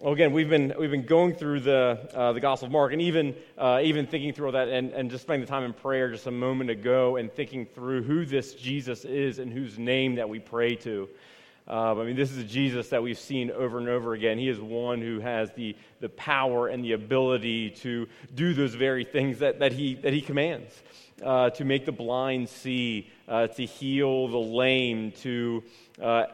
well, again, we've been, we've been going through the, uh, the Gospel of Mark and even, uh, even thinking through all that and, and just spending the time in prayer just a moment ago and thinking through who this Jesus is and whose name that we pray to. Uh, I mean, this is a Jesus that we've seen over and over again. He is one who has the, the power and the ability to do those very things that, that, he, that he commands uh, to make the blind see, uh, to heal the lame, to uh, uh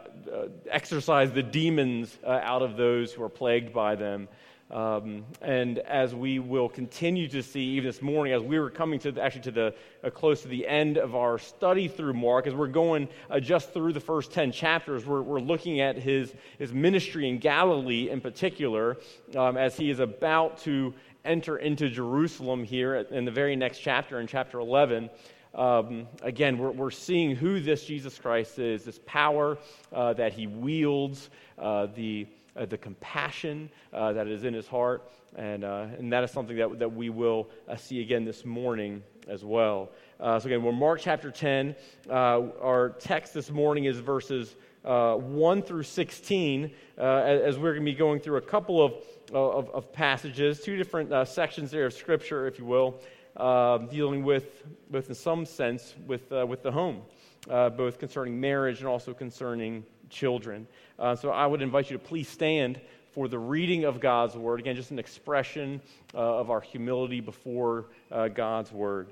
exorcise the demons uh, out of those who are plagued by them. Um, and as we will continue to see, even this morning, as we were coming to the, actually to the uh, close to the end of our study through Mark, as we're going uh, just through the first ten chapters, we're, we're looking at his his ministry in Galilee in particular, um, as he is about to enter into Jerusalem here in the very next chapter, in chapter 11. Um, again, we're, we're seeing who this Jesus Christ is, this power uh, that he wields, uh, the, uh, the compassion uh, that is in his heart. And, uh, and that is something that, that we will uh, see again this morning as well. so, again, we're Mark chapter 10. our text this morning is verses 1 through 16, as we're going to be going through a couple of of, of passages, two different uh, sections there of Scripture, if you will, uh, dealing with, with, in some sense, with, uh, with the home, uh, both concerning marriage and also concerning children. Uh, so I would invite you to please stand for the reading of God's Word. Again, just an expression uh, of our humility before God's Word.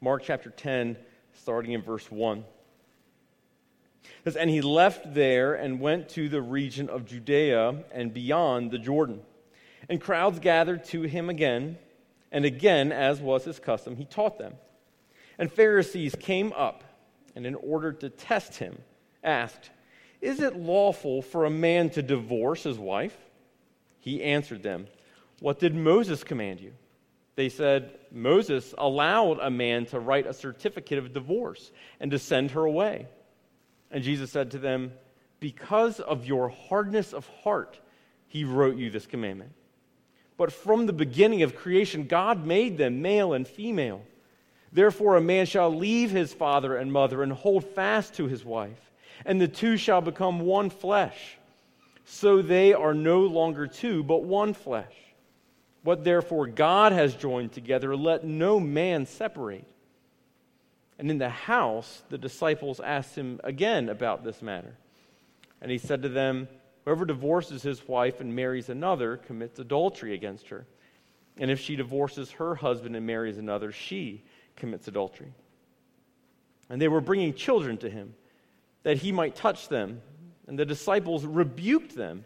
Mark chapter 10, starting in verse 1 says, And he left there and went to the region of Judea and beyond the Jordan. And crowds gathered to him again, and again, as was his custom, he taught them. And Pharisees came up, and in order to test him, asked, Is it lawful for a man to divorce his wife? He answered them, What did Moses command you? They said, Moses allowed a man to write a certificate of divorce and to send her away. And Jesus said to them, Because of your hardness of heart, he wrote you this commandment. But from the beginning of creation, God made them male and female. Therefore, a man shall leave his father and mother and hold fast to his wife, and the two shall become one flesh. So they are no longer two, but one flesh. What therefore God has joined together, let no man separate. And in the house, the disciples asked him again about this matter. And he said to them, Whoever divorces his wife and marries another commits adultery against her. And if she divorces her husband and marries another, she commits adultery. And they were bringing children to him that he might touch them. And the disciples rebuked them.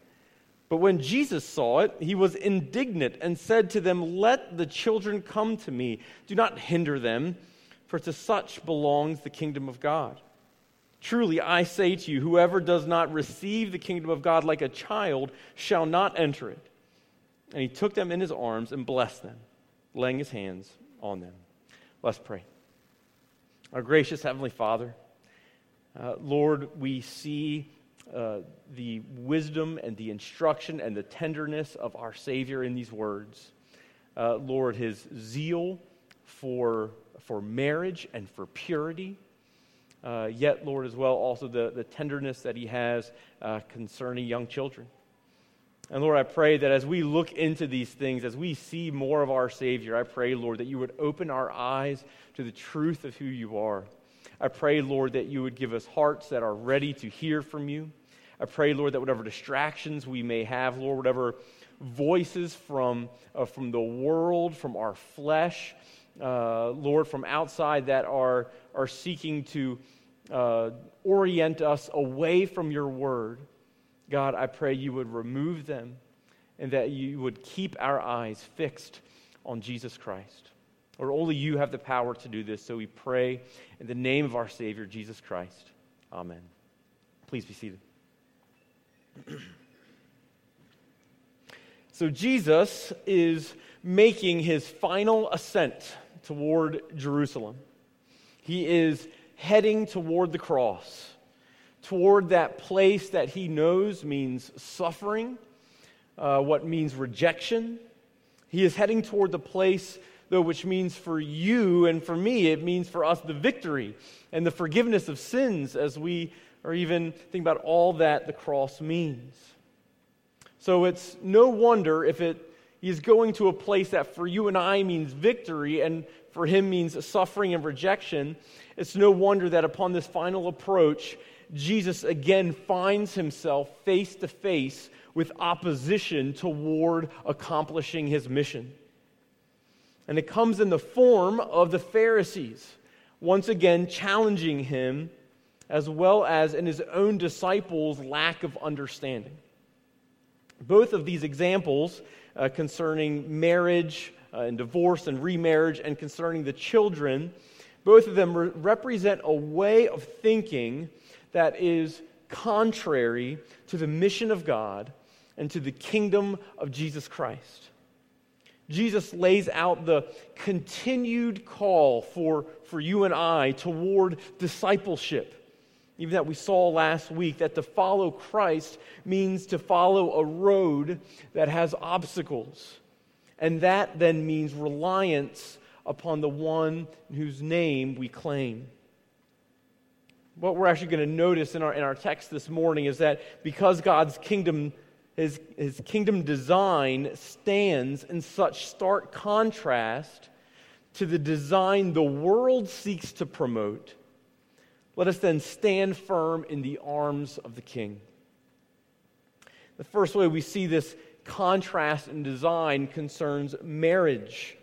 But when Jesus saw it, he was indignant and said to them, Let the children come to me. Do not hinder them for to such belongs the kingdom of God. Truly, I say to you, whoever does not receive the kingdom of God like a child shall not enter it. And he took them in his arms and blessed them, laying his hands on them. Let's pray. Our gracious Heavenly Father, uh, Lord, we see uh, the wisdom and the instruction and the tenderness of our Savior in these words. Uh, Lord, his zeal for for marriage and for purity. Uh, yet, Lord, as well, also the, the tenderness that He has uh, concerning young children. And Lord, I pray that as we look into these things, as we see more of our Savior, I pray, Lord, that you would open our eyes to the truth of who you are. I pray, Lord, that you would give us hearts that are ready to hear from you. I pray, Lord, that whatever distractions we may have, Lord, whatever voices from, uh, from the world, from our flesh, uh, Lord, from outside that are, are seeking to uh, orient us away from your word. God, I pray you would remove them and that you would keep our eyes fixed on Jesus Christ. Or only you have the power to do this. So we pray in the name of our Savior, Jesus Christ. Amen. Please be seated. so Jesus is making his final ascent toward Jerusalem. He is heading toward the cross, toward that place that he knows means suffering, uh, what means rejection. He is heading toward the place, though, which means for you and for me, it means for us the victory and the forgiveness of sins as we or even think about all that the cross means. So it's no wonder if it he's going to a place that for you and I means victory and for him means suffering and rejection. It's no wonder that upon this final approach, Jesus again finds himself face to face with opposition toward accomplishing his mission. And it comes in the form of the Pharisees, once again challenging him, as well as in his own disciples' lack of understanding. Both of these examples uh, concerning marriage uh, and divorce and remarriage and concerning the children, both of them re- represent a way of thinking that is contrary to the mission of God and to the kingdom of Jesus Christ. Jesus lays out the continued call for, for you and I toward discipleship. Even that we saw last week, that to follow Christ means to follow a road that has obstacles. And that then means reliance upon the one whose name we claim what we're actually going to notice in our, in our text this morning is that because God's kingdom, his, his kingdom design stands in such stark contrast to the design the world seeks to promote, let us then stand firm in the arms of the king. The first way we see this contrast in design concerns marriage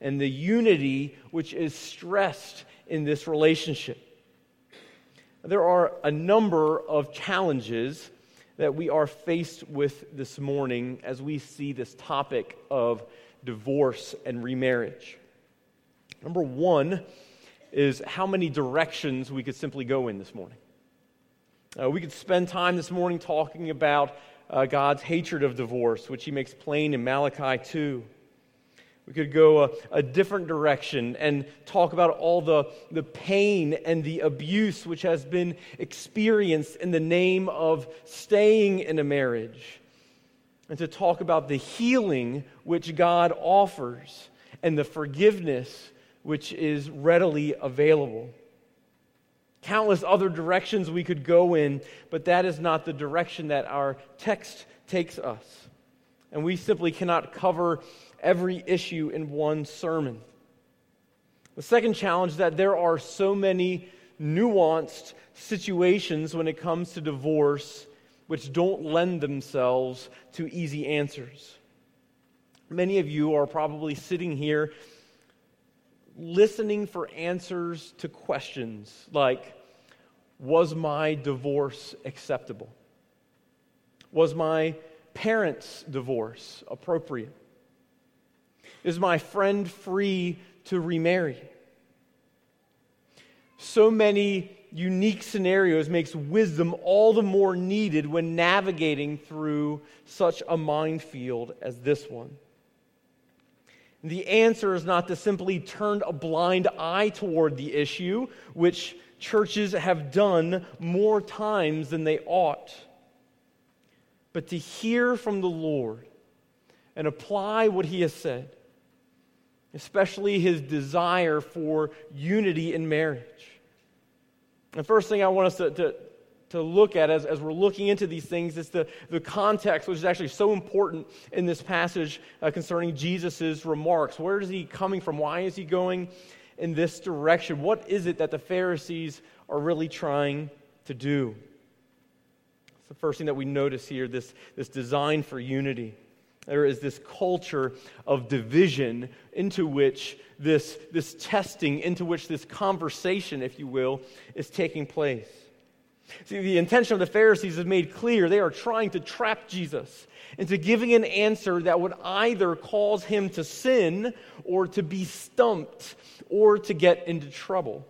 and the unity which is stressed in this relationship there are a number of challenges that we are faced with this morning as we see this topic of divorce and remarriage. Number one is how many directions we could simply go in this morning. Uh, we could spend time this morning talking about uh, God's hatred of divorce, which he makes plain in Malachi 2. We could go a, a, different direction and talk about all the, the pain and the abuse which has been experienced in the name of staying in a marriage. And to talk about the healing which God offers and the forgiveness which is readily available. Countless other directions we could go in, but that is not the direction that our text takes us. And we simply cannot cover every issue in one sermon. The second challenge is that there are so many nuanced situations when it comes to divorce which don't lend themselves to easy answers. Many of you are probably sitting here listening for answers to questions like Was my divorce acceptable? Was my parents' divorce appropriate? Is my friend free to remarry? So many unique scenarios makes wisdom all the more needed when navigating through such a minefield as this one. The answer is not to simply turn a blind eye toward the issue, which churches have done more times than they ought, but to hear from the Lord and apply what He has said especially his desire for unity in marriage. The first thing I want us to, to, to look at as, as we're looking into these things is the, the context, which is actually so important in this passage uh, concerning Jesus' remarks. Where is he coming from? Why is he going in this direction? What is it that the Pharisees are really trying to do? It's the first thing that we notice here this, this design for unity there is this culture of division into which this, this testing, into which this conversation, if you will, is taking place. See, the intention of the Pharisees is made clear. They are trying to trap Jesus into giving an answer that would either cause him to sin or to be stumped or to get into trouble.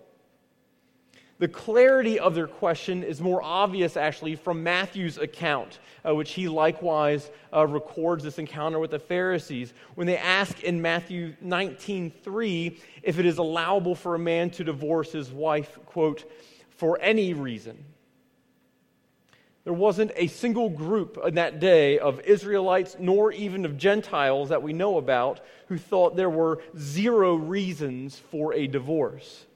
The clarity of their question is more obvious, actually, from Matthew's account, uh, which he likewise uh, records this encounter with the Pharisees. When they ask in Matthew 19:3 if it is allowable for a man to divorce his wife, quote, for any reason. There wasn't a single group in that day of Israelites, nor even of Gentiles that we know about, who thought there were zero reasons for a divorce.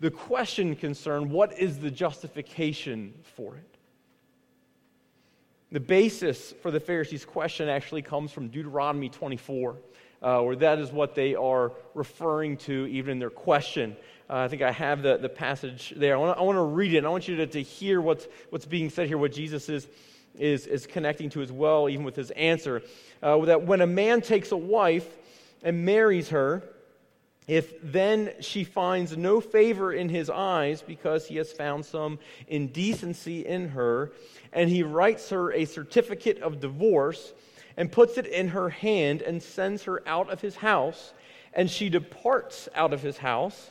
The question concerned what is the justification for it? The basis for the Pharisees' question actually comes from Deuteronomy 24, uh, where that is what they are referring to even in their question. Uh, I think I have the, the passage there. I want to read it. and I want you to, to hear what's, what's being said here, what Jesus is, is, is connecting to as well, even with his answer. Uh, that when a man takes a wife and marries her, if then she finds no favor in his eyes because he has found some indecency in her, and he writes her a certificate of divorce and puts it in her hand and sends her out of his house, and she departs out of his house,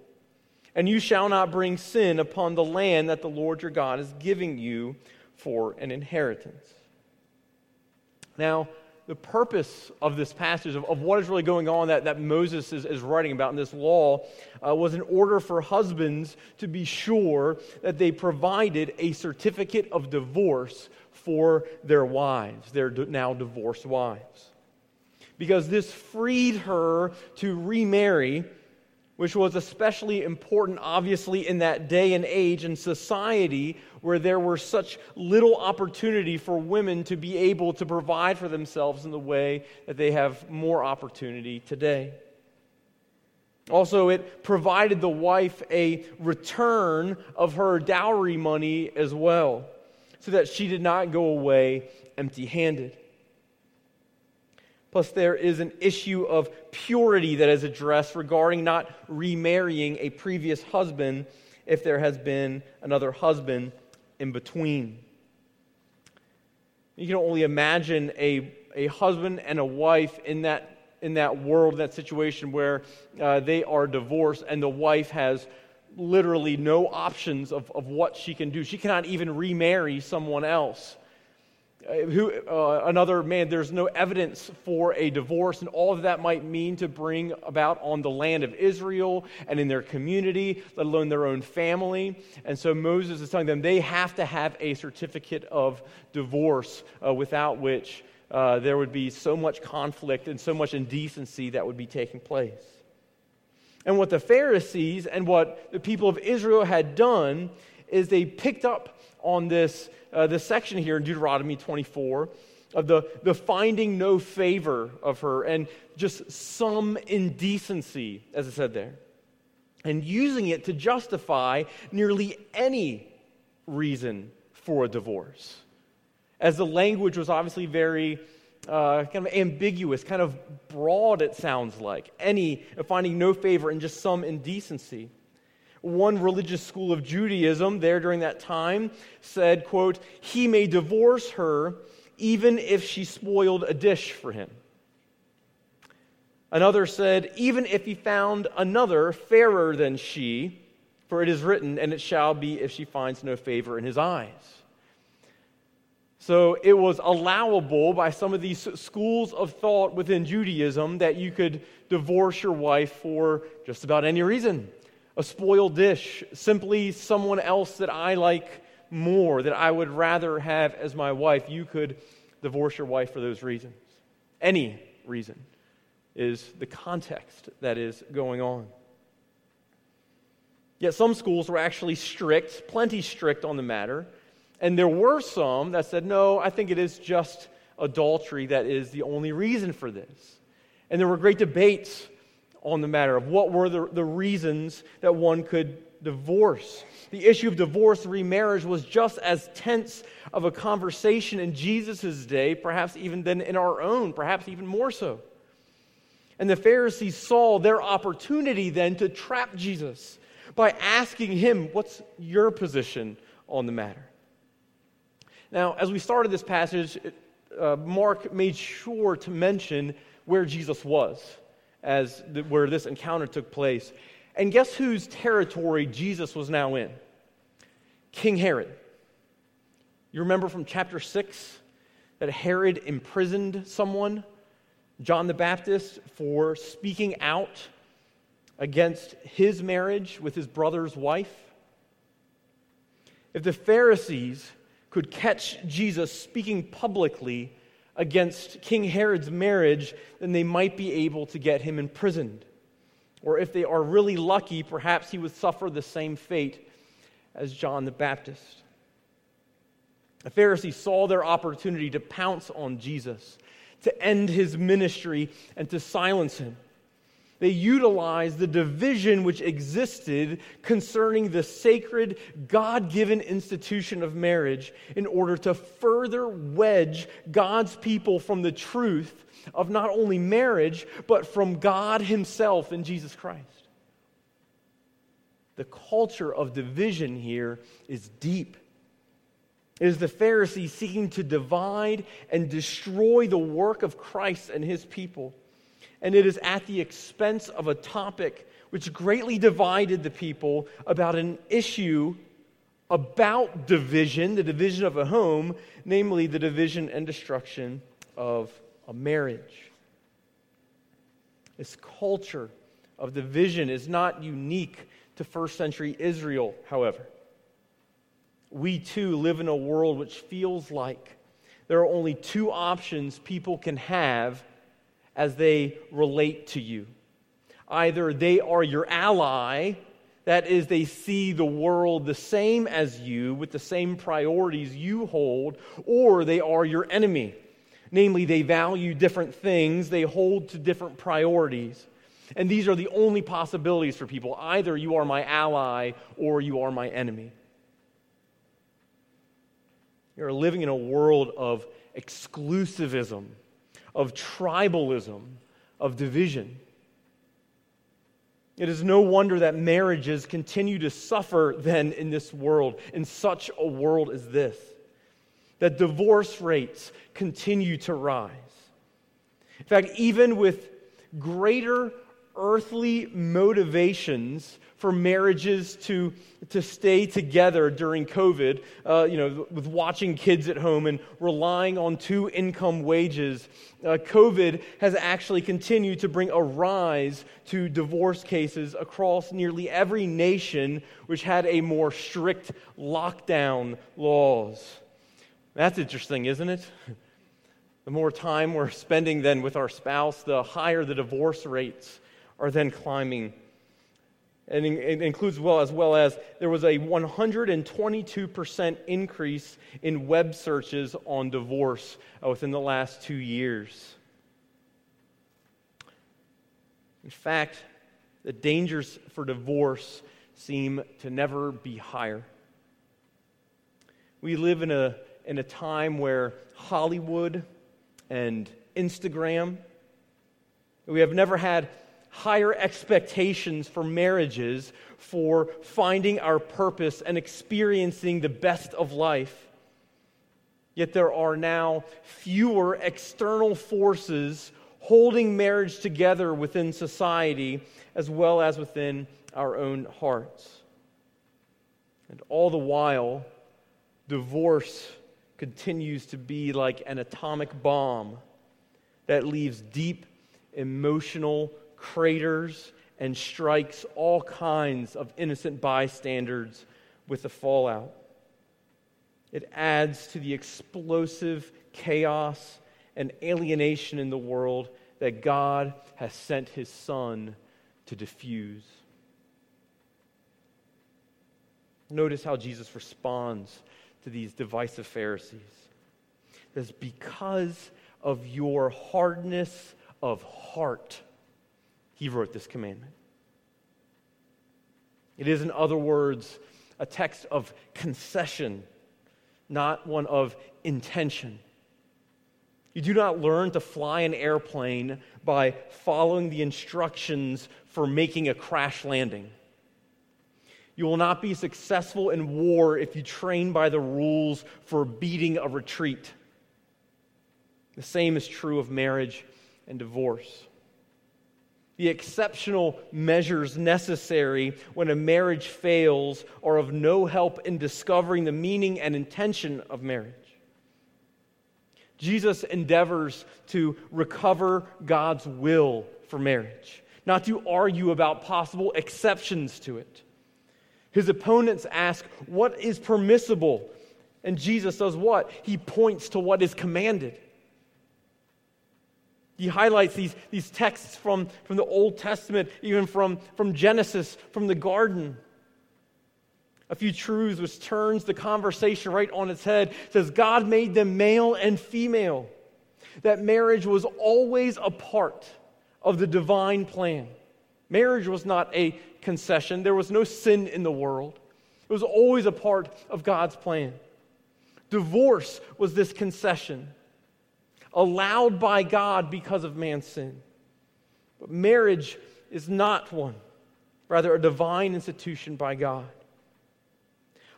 And you shall not bring sin upon the land that the Lord your God is giving you for an inheritance. Now, the purpose of this passage, of, of what is really going on that, that Moses is, is writing about in this law, uh, was in order for husbands to be sure that they provided a certificate of divorce for their wives, their now divorced wives. Because this freed her to remarry which was especially important, obviously, in that day and age and society where there were such little opportunity for women to be able to provide for themselves in the way that they have more opportunity today. Also, it provided the wife a return of her dowry money as well, so that she did not go away empty handed. Plus, there is an issue of purity that is addressed regarding not remarrying a previous husband if there has been another husband in between. You can only imagine a, a husband and a wife in that, in that world, that situation where uh, they are divorced and the wife has literally no options of, of what she can do. She cannot even remarry someone else. Uh, who, uh, another man, there's no evidence for a divorce, and all of that might mean to bring about on the land of Israel and in their community, let alone their own family. And so Moses is telling them they have to have a certificate of divorce, uh, without which uh, there would be so much conflict and so much indecency that would be taking place. And what the Pharisees and what the people of Israel had done is they picked up on this uh, this section here in Deuteronomy 24 of the, the finding no favor of her and just some indecency, as it said there, and using it to justify nearly any reason for a divorce. As the language was obviously very uh, kind of ambiguous, kind of broad, it sounds like. Any, finding no favor and just some indecency. One religious school of Judaism there during that time said, quote, he may divorce her even if she spoiled a dish for him. Another said, even if he found another fairer than she, for it is written, and it shall be if she finds no favor in his eyes. So it was allowable by some of these schools of thought within Judaism that you could divorce your wife for just about any reason a spoiled dish, simply someone else that I like more, that I would rather have as my wife. You could divorce your wife for those reasons. Any reason is the context that is going on. Yet some schools were actually strict, plenty strict on the matter. And there were some that said, no, I think it is just adultery that is the only reason for this. And there were great debates on the matter of what were the, the reasons that one could divorce. The issue of divorce remarriage was just as tense of a conversation in Jesus' day, perhaps even than in our own, perhaps even more so. And the Pharisees saw their opportunity then to trap Jesus by asking him, What's your position on the matter? Now, as we started this passage, uh, Mark made sure to mention where Jesus was as the, where this encounter took place. And guess whose territory Jesus was now in? King Herod. You remember from chapter 6 that Herod imprisoned someone, John the Baptist, for speaking out against his marriage with his brother's wife. If the Pharisees could catch Jesus speaking publicly against King Herod's marriage, then they might be able to get him imprisoned. Or if they are really lucky, perhaps he would suffer the same fate as John the Baptist. The Pharisees saw their opportunity to pounce on Jesus, to end his ministry, and to silence him. They utilized the division which existed concerning the sacred, God given institution of marriage in order to further wedge God's people from the truth of not only marriage, but from God Himself in Jesus Christ. The culture of division here is deep. It is the Pharisees seeking to divide and destroy the work of Christ and his people. And it is at the expense of a topic which greatly divided the people about an issue about division, the division of a home, namely the division and destruction of a marriage. This culture of division is not unique to first century Israel, however we too live in a world which feels like there are only two options people can have as they relate to you. Either they are your ally, that is, they see the world the same as you, with the same priorities you hold, or they are your enemy. Namely, they value different things, they hold to different priorities. And these are the only possibilities for people. Either you are my ally or you are my enemy. You're living in a world of exclusivism, of tribalism, of division. It is no wonder that marriages continue to suffer then in this world, in such a world as this, that divorce rates continue to rise. In fact, even with greater earthly motivations for marriages to, to stay together during COVID, uh, you know, with watching kids at home and relying on two income wages. Uh, COVID has actually continued to bring a rise to divorce cases across nearly every nation which had a more strict lockdown laws. That's interesting, isn't it? The more time we're spending then with our spouse, the higher the divorce rates are then climbing and it includes well as well as there was a 122% increase in web searches on divorce uh, within the last two years. In fact, the dangers for divorce seem to never be higher. We live in a, in a time where Hollywood and Instagram, we have never had higher expectations for marriages, for finding our purpose and experiencing the best of life. Yet there are now fewer external forces holding marriage together within society as well as within our own hearts. And all the while, divorce continues to be like an atomic bomb that leaves deep emotional craters, and strikes all kinds of innocent bystanders with the fallout. It adds to the explosive chaos and alienation in the world that God has sent his Son to diffuse. Notice how Jesus responds to these divisive Pharisees. It's because of your hardness of heart he wrote this commandment. It is, in other words, a text of concession, not one of intention. You do not learn to fly an airplane by following the instructions for making a crash landing. You will not be successful in war if you train by the rules for beating a retreat. The same is true of marriage and divorce the exceptional measures necessary when a marriage fails are of no help in discovering the meaning and intention of marriage. Jesus endeavors to recover God's will for marriage, not to argue about possible exceptions to it. His opponents ask, What is permissible? And Jesus does what? He points to what is commanded. He highlights these, these texts from, from the Old Testament, even from, from Genesis, from the garden. A few truths which turns the conversation right on its head. It says, God made them male and female. That marriage was always a part of the divine plan. Marriage was not a concession, there was no sin in the world. It was always a part of God's plan. Divorce was this concession allowed by God because of man's sin. But marriage is not one, rather, a divine institution by God.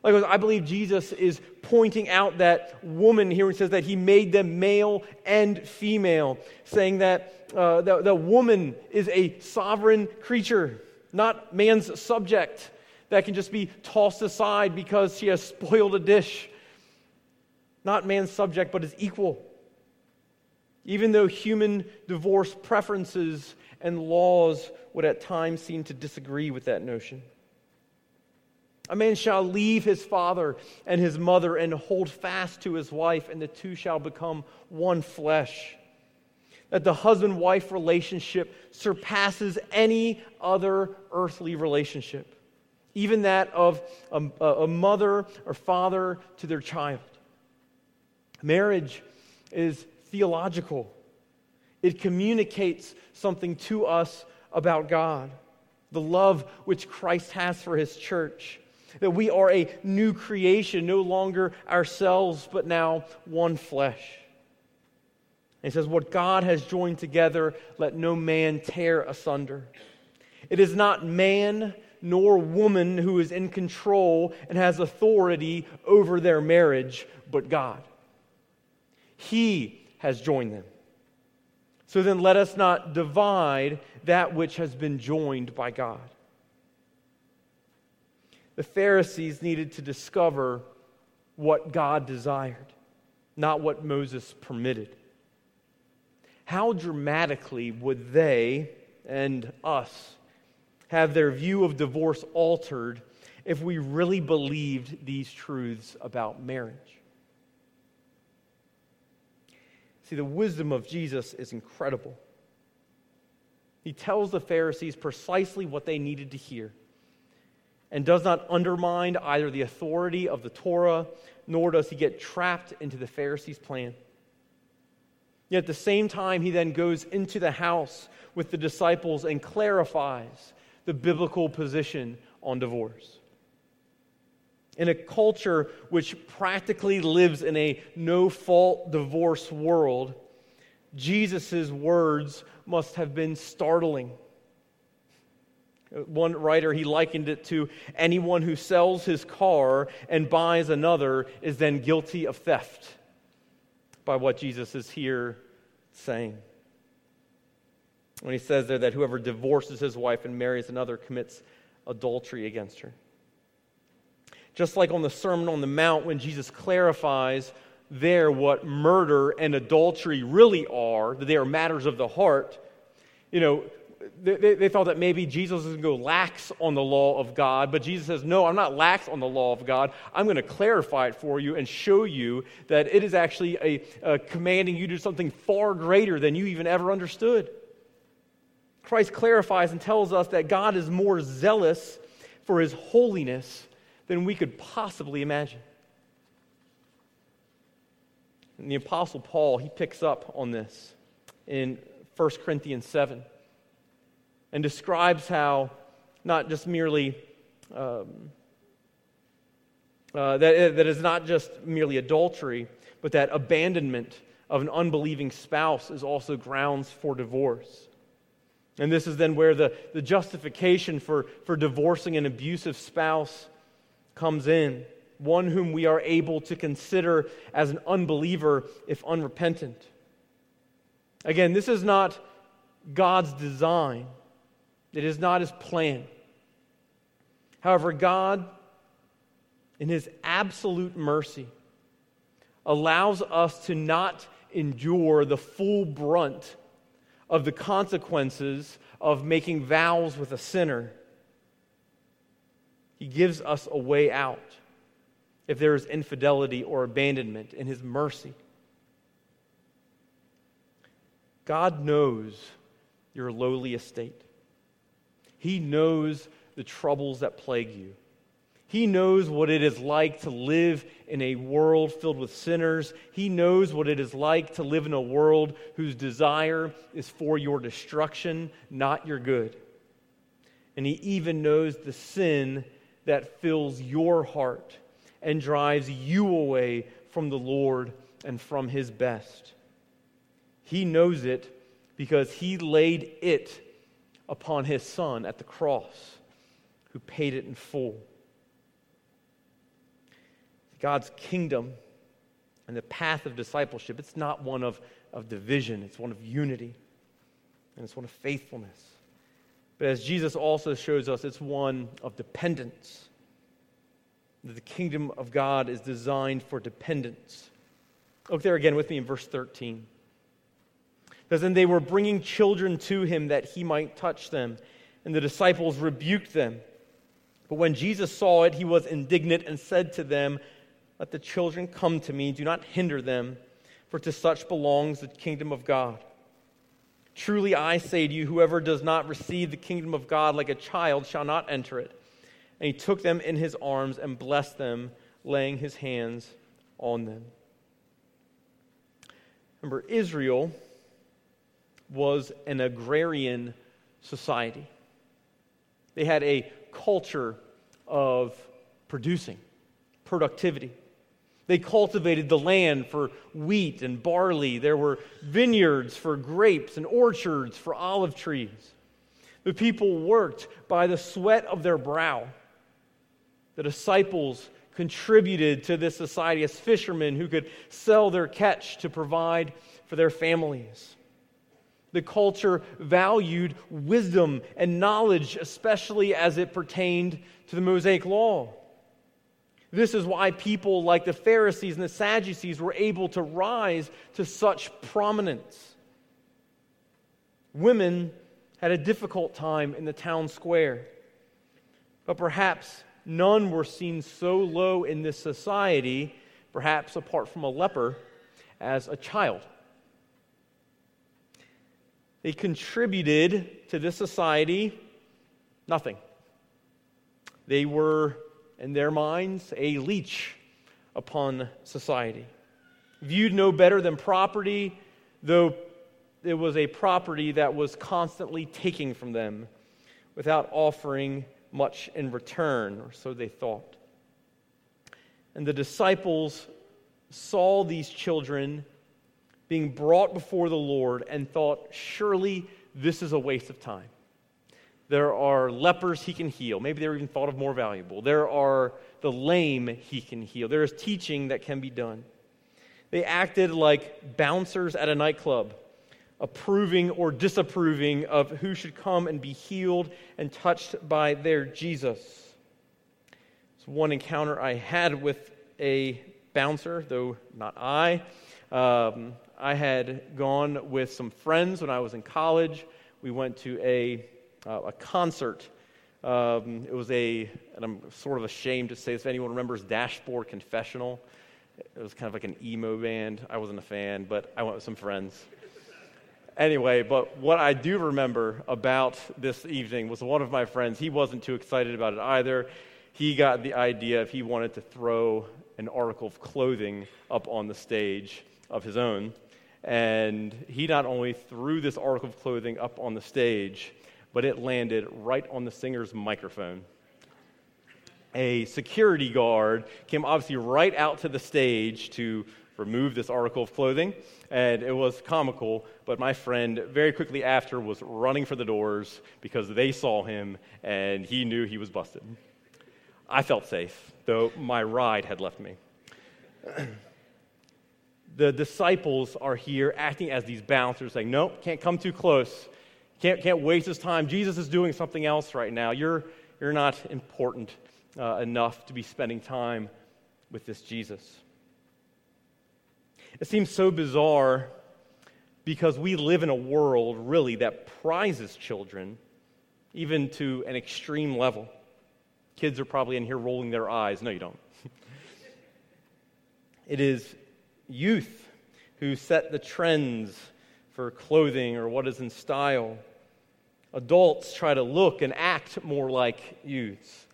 Likewise, I believe Jesus is pointing out that woman here and says that he made them male and female, saying that uh, the, the woman is a sovereign creature, not man's subject that can just be tossed aside because she has spoiled a dish. Not man's subject, but is equal. Even though human divorce preferences and laws would at times seem to disagree with that notion. A man shall leave his father and his mother and hold fast to his wife, and the two shall become one flesh. That the husband wife relationship surpasses any other earthly relationship, even that of a, a, mother or father to their child. Marriage is theological, it communicates something to us about God, the love which Christ has for his church. That we are a new creation, no longer ourselves, but now one flesh. And he says, What God has joined together, let no man tear asunder. It is not man nor woman who is in control and has authority over their marriage, but God. He has joined them. So then let us not divide that which has been joined by God. The Pharisees needed to discover what God desired, not what Moses permitted. How dramatically would they and us have their view of divorce altered if we really believed these truths about marriage? See, the wisdom of Jesus is incredible. He tells the Pharisees precisely what they needed to hear and does not undermine either the authority of the Torah nor does he get trapped into the Pharisees' plan. Yet at the same time, he then goes into the house with the disciples and clarifies the biblical position on divorce. In a culture which practically lives in a no fault divorce world, Jesus' words must have been startling. One writer, he likened it to anyone who sells his car and buys another is then guilty of theft, by what Jesus is here saying. When he says there that whoever divorces his wife and marries another commits adultery against her. Just like on the Sermon on the Mount, when Jesus clarifies there what murder and adultery really are, that they are matters of the heart, you know, they, they felt that maybe Jesus was going to go lax on the law of God, but Jesus says, No, I'm not lax on the law of God. I'm going to clarify it for you and show you that it is actually a, a commanding you to do something far greater than you even ever understood. Christ clarifies and tells us that God is more zealous for his holiness than we could possibly imagine. And the Apostle Paul, he picks up on this in 1 Corinthians 7 and describes how not just merely um, uh, that, that is not just merely adultery, but that abandonment of an unbelieving spouse is also grounds for divorce. And this is then where the, the justification for, for divorcing an abusive spouse comes in, one whom we are able to consider as an unbeliever if unrepentant. Again, this is not God's design, it is not his plan. However, God, in his absolute mercy, allows us to not endure the full brunt of the consequences of making vows with a sinner. He gives us a way out if there is infidelity or abandonment in His mercy. God knows your lowly estate. He knows the troubles that plague you. He knows what it is like to live in a world filled with sinners. He knows what it is like to live in a world whose desire is for your destruction, not your good. And He even knows the sin that fills your heart and drives you away from the Lord and from His best. He knows it because He laid it upon His Son at the cross, who paid it in full. God's kingdom and the path of discipleship, it's not one of, of division, it's one of unity, and it's one of faithfulness. But as Jesus also shows us, it's one of dependence. That the kingdom of God is designed for dependence. Look there again with me in verse 13. Because then they were bringing children to him that he might touch them, and the disciples rebuked them. But when Jesus saw it, he was indignant and said to them, Let the children come to me, do not hinder them, for to such belongs the kingdom of God. Truly I say to you, whoever does not receive the kingdom of God like a child shall not enter it. And he took them in his arms and blessed them, laying his hands on them. Remember, Israel was an agrarian society. They had a culture of producing, productivity. They cultivated the land for wheat and barley. There were vineyards for grapes and orchards for olive trees. The people worked by the sweat of their brow. The disciples contributed to this society as fishermen who could sell their catch to provide for their families. The culture valued wisdom and knowledge, especially as it pertained to the Mosaic Law. This is why people like the Pharisees and the Sadducees were able to rise to such prominence. Women had a difficult time in the town square, but perhaps none were seen so low in this society, perhaps apart from a leper, as a child. They contributed to this society nothing. They were, in their minds, a leech upon society. Viewed no better than property, though it was a property that was constantly taking from them without offering much in return, or so they thought. And the disciples saw these children being brought before the Lord and thought, surely this is a waste of time. There are lepers he can heal. Maybe they were even thought of more valuable. There are the lame he can heal. There is teaching that can be done. They acted like bouncers at a nightclub, approving or disapproving of who should come and be healed and touched by their Jesus. It's one encounter I had with a bouncer, though not I. Um, I had gone with some friends when I was in college. We went to a, uh, a concert. Um, it was a, and I'm sort of ashamed to say this, if anyone remembers Dashboard Confessional. It was kind of like an emo band. I wasn't a fan, but I went with some friends. Anyway, but what I do remember about this evening was one of my friends, he wasn't too excited about it either. He got the idea if he wanted to throw an article of clothing up on the stage of his own. And he not only threw this article of clothing up on the stage, but it landed right on the singer's microphone. A security guard came obviously right out to the stage to remove this article of clothing, and it was comical. But my friend, very quickly after, was running for the doors because they saw him and he knew he was busted. I felt safe, though my ride had left me. the disciples are here acting as these bouncers, saying, Nope, can't come too close. Can't, can't waste his time. Jesus is doing something else right now. You're, you're not important uh, enough to be spending time with this Jesus. It seems so bizarre because we live in a world, really, that prizes children even to an extreme level. Kids are probably in here rolling their eyes. No, you don't. it is youth who set the trends for clothing or what is in style. Adults try to look and act more like youths.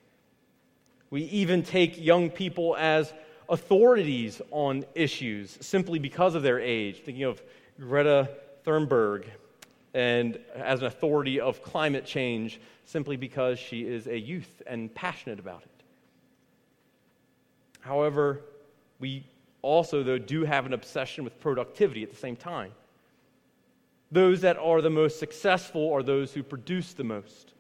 We even take young people as authorities on issues simply because of their age. Thinking of Greta Thunberg and as an authority of climate change simply because she is a youth and passionate about it. However, we also, though, do have an obsession with productivity at the same time. Those that are the most successful are those who produce the most.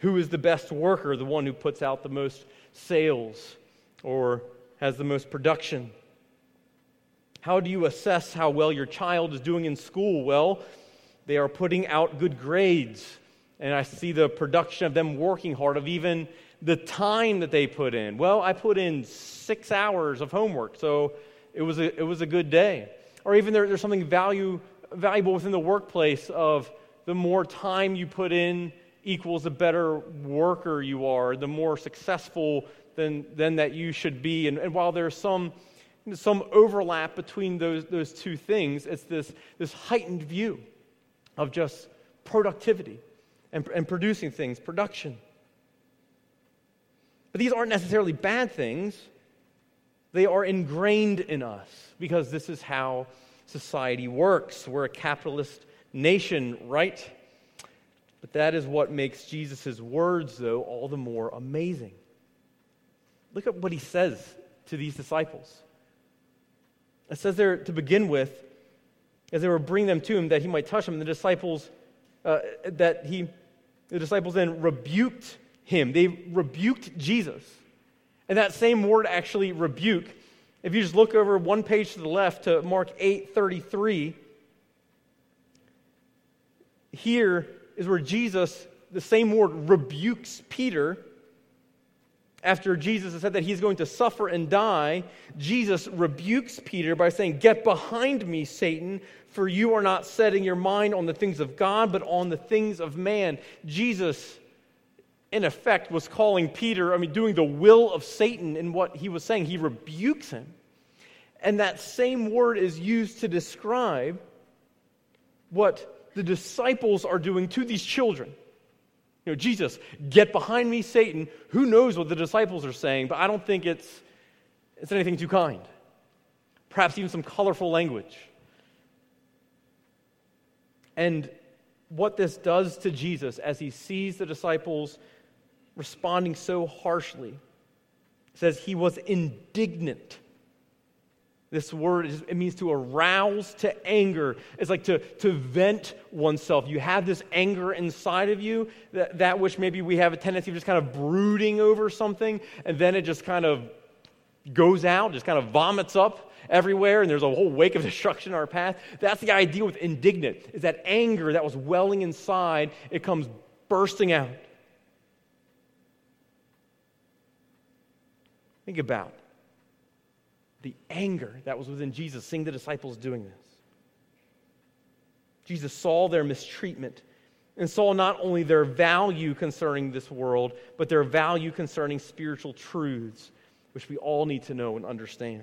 Who is the best worker? The one who puts out the most sales or has the most production. How do you assess how well your child is doing in school? Well, they are putting out good grades. And I see the production of them working hard, of even the time that they put in. Well, I put in six hours of homework, so it was a, it was a good day. Or even there, there's something value, valuable within the workplace of the more time you put in equals the better worker you are, the more successful than, than that you should be. And, and while there's some, some overlap between those, those two things, it's this, this heightened view of just productivity and, and producing things, production. But these aren't necessarily bad things. They are ingrained in us because this is how society works. We're a capitalist nation, right? But that is what makes Jesus' words, though, all the more amazing. Look at what he says to these disciples. It says there to begin with, as they were bringing them to him that he might touch them, the disciples, uh, that he, the disciples then rebuked him. They rebuked Jesus. And that same word actually rebuke, if you just look over one page to the left to Mark 8:33, here is where Jesus, the same word, rebukes Peter. After Jesus has said that he's going to suffer and die, Jesus rebukes Peter by saying, Get behind me, Satan, for you are not setting your mind on the things of God, but on the things of man. Jesus, in effect, was calling Peter, I mean, doing the will of Satan in what he was saying. He rebukes him. And that same word is used to describe what the disciples are doing to these children. You know, Jesus, get behind me, Satan. Who knows what the disciples are saying, but I don't think it's, it's anything too kind. Perhaps even some colorful language. And what this does to Jesus as he sees the disciples responding so harshly says he was indignant. This word, it means to arouse to anger. It's like to, to vent oneself. You have this anger inside of you, that, that which maybe we have a tendency of just kind of brooding over something, and then it just kind of goes out, just kind of vomits up everywhere and there's a whole wake of destruction in our path. That's the idea with indignant, is that anger that was welling inside, it comes bursting out. Think about the anger that was within Jesus, seeing the disciples doing this. Jesus saw their mistreatment and saw not only their value concerning this world, but their value concerning spiritual truths, which we all need to know and understand.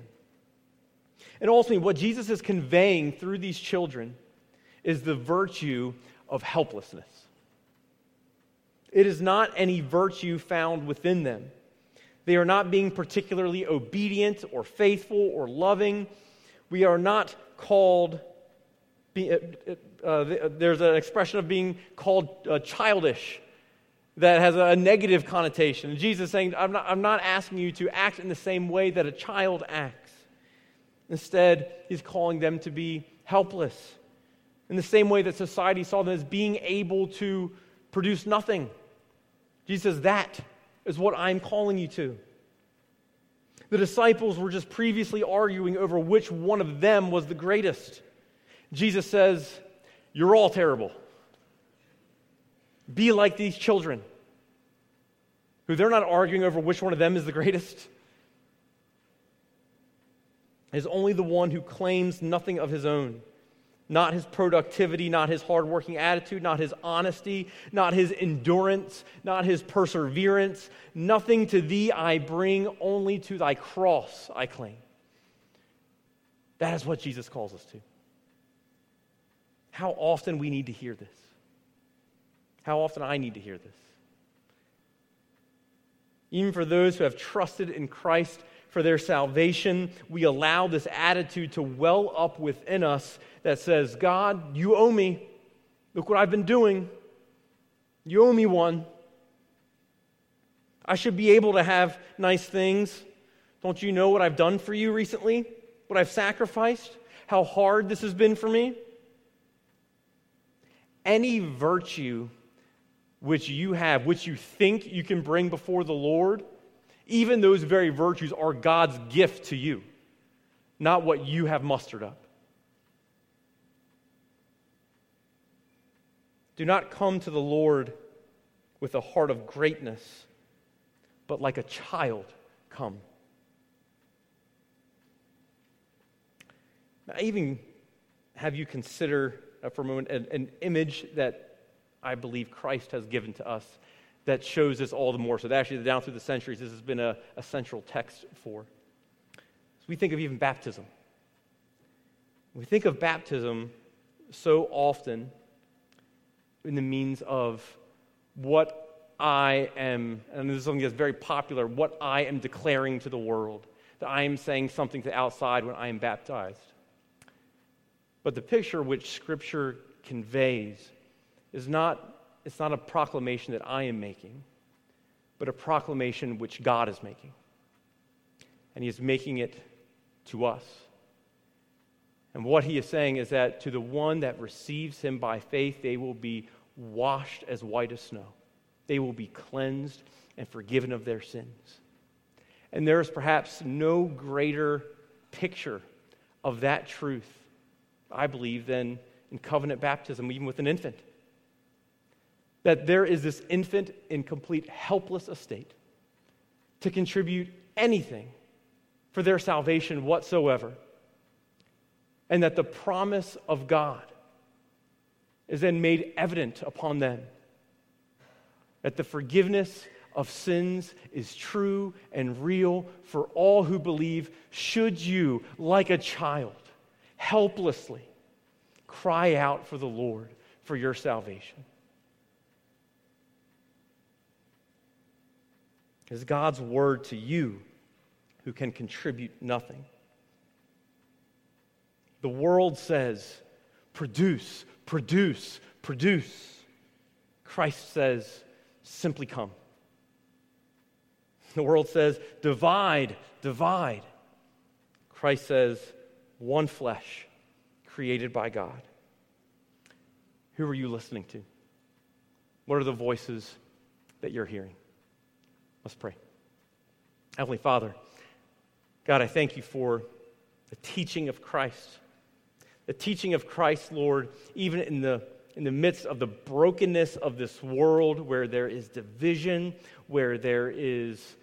And ultimately, what Jesus is conveying through these children is the virtue of helplessness. It is not any virtue found within them. They are not being particularly obedient or faithful or loving. We are not called, uh, uh, there's an expression of being called uh, childish that has a negative connotation. Jesus saying, I'm not, I'm not asking you to act in the same way that a child acts. Instead, he's calling them to be helpless. In the same way that society saw them as being able to produce nothing. Jesus says, That is what I'm calling you to. The disciples were just previously arguing over which one of them was the greatest. Jesus says, You're all terrible. Be like these children, who they're not arguing over which one of them is the greatest. is only the one who claims nothing of his own. Not his productivity, not his hardworking attitude, not his honesty, not his endurance, not his perseverance. Nothing to thee I bring, only to thy cross I claim. That is what Jesus calls us to. How often we need to hear this. How often I need to hear this. Even for those who have trusted in Christ for their salvation, we allow this attitude to well up within us that says, God, you owe me. Look what I've been doing. You owe me one. I should be able to have nice things. Don't you know what I've done for you recently? What I've sacrificed? How hard this has been for me? Any virtue which you have, which you think you can bring before the Lord, even those very virtues are God's gift to you, not what you have mustered up. Do not come to the Lord with a heart of greatness, but like a child, come. I even have you consider uh, for a moment an, an image that I believe Christ has given to us that shows this all the more. So, that actually, down through the centuries, this has been a, a central text for. So, we think of even baptism. We think of baptism so often in the means of what I am, and this is something that's very popular, what I am declaring to the world, that I am saying something to outside when I am baptized. But the picture which Scripture conveys is not, it's not a proclamation that I am making, but a proclamation which God is making. And He is making it to us. And what He is saying is that to the one that receives Him by faith, they will be washed as white as snow. They will be cleansed and forgiven of their sins. And there is perhaps no greater picture of that truth, I believe, than in covenant baptism, even with an infant that there is this infant in complete helpless estate to contribute anything for their salvation whatsoever. And that the promise of God is then made evident upon them. That the forgiveness of sins is true and real for all who believe, should you, like a child, helplessly cry out for the Lord for your salvation. Is God's word to you who can contribute nothing. The world says, produce, produce, produce. Christ says, simply come. The world says, divide, divide. Christ says, one flesh created by God. Who are you listening to? What are the voices that you're hearing? Let's pray. Heavenly Father, God, I thank you for the teaching of Christ. The teaching of Christ, Lord, even in the, in the midst of the brokenness of this world where there is division, where there is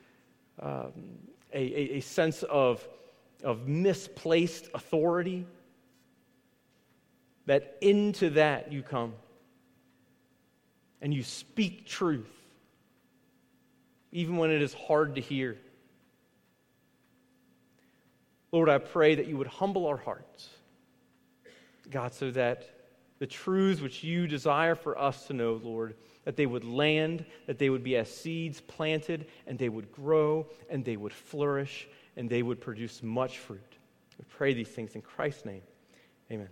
um, a, a, a sense of, of misplaced authority, that into that you come and you speak truth even when it is hard to hear. Lord, I pray that you would humble our hearts, God, so that the truths which you desire for us to know, Lord, that they would land, that they would be as seeds planted, and they would grow, and they would flourish, and they would produce much fruit. We pray these things in Christ's name. Amen.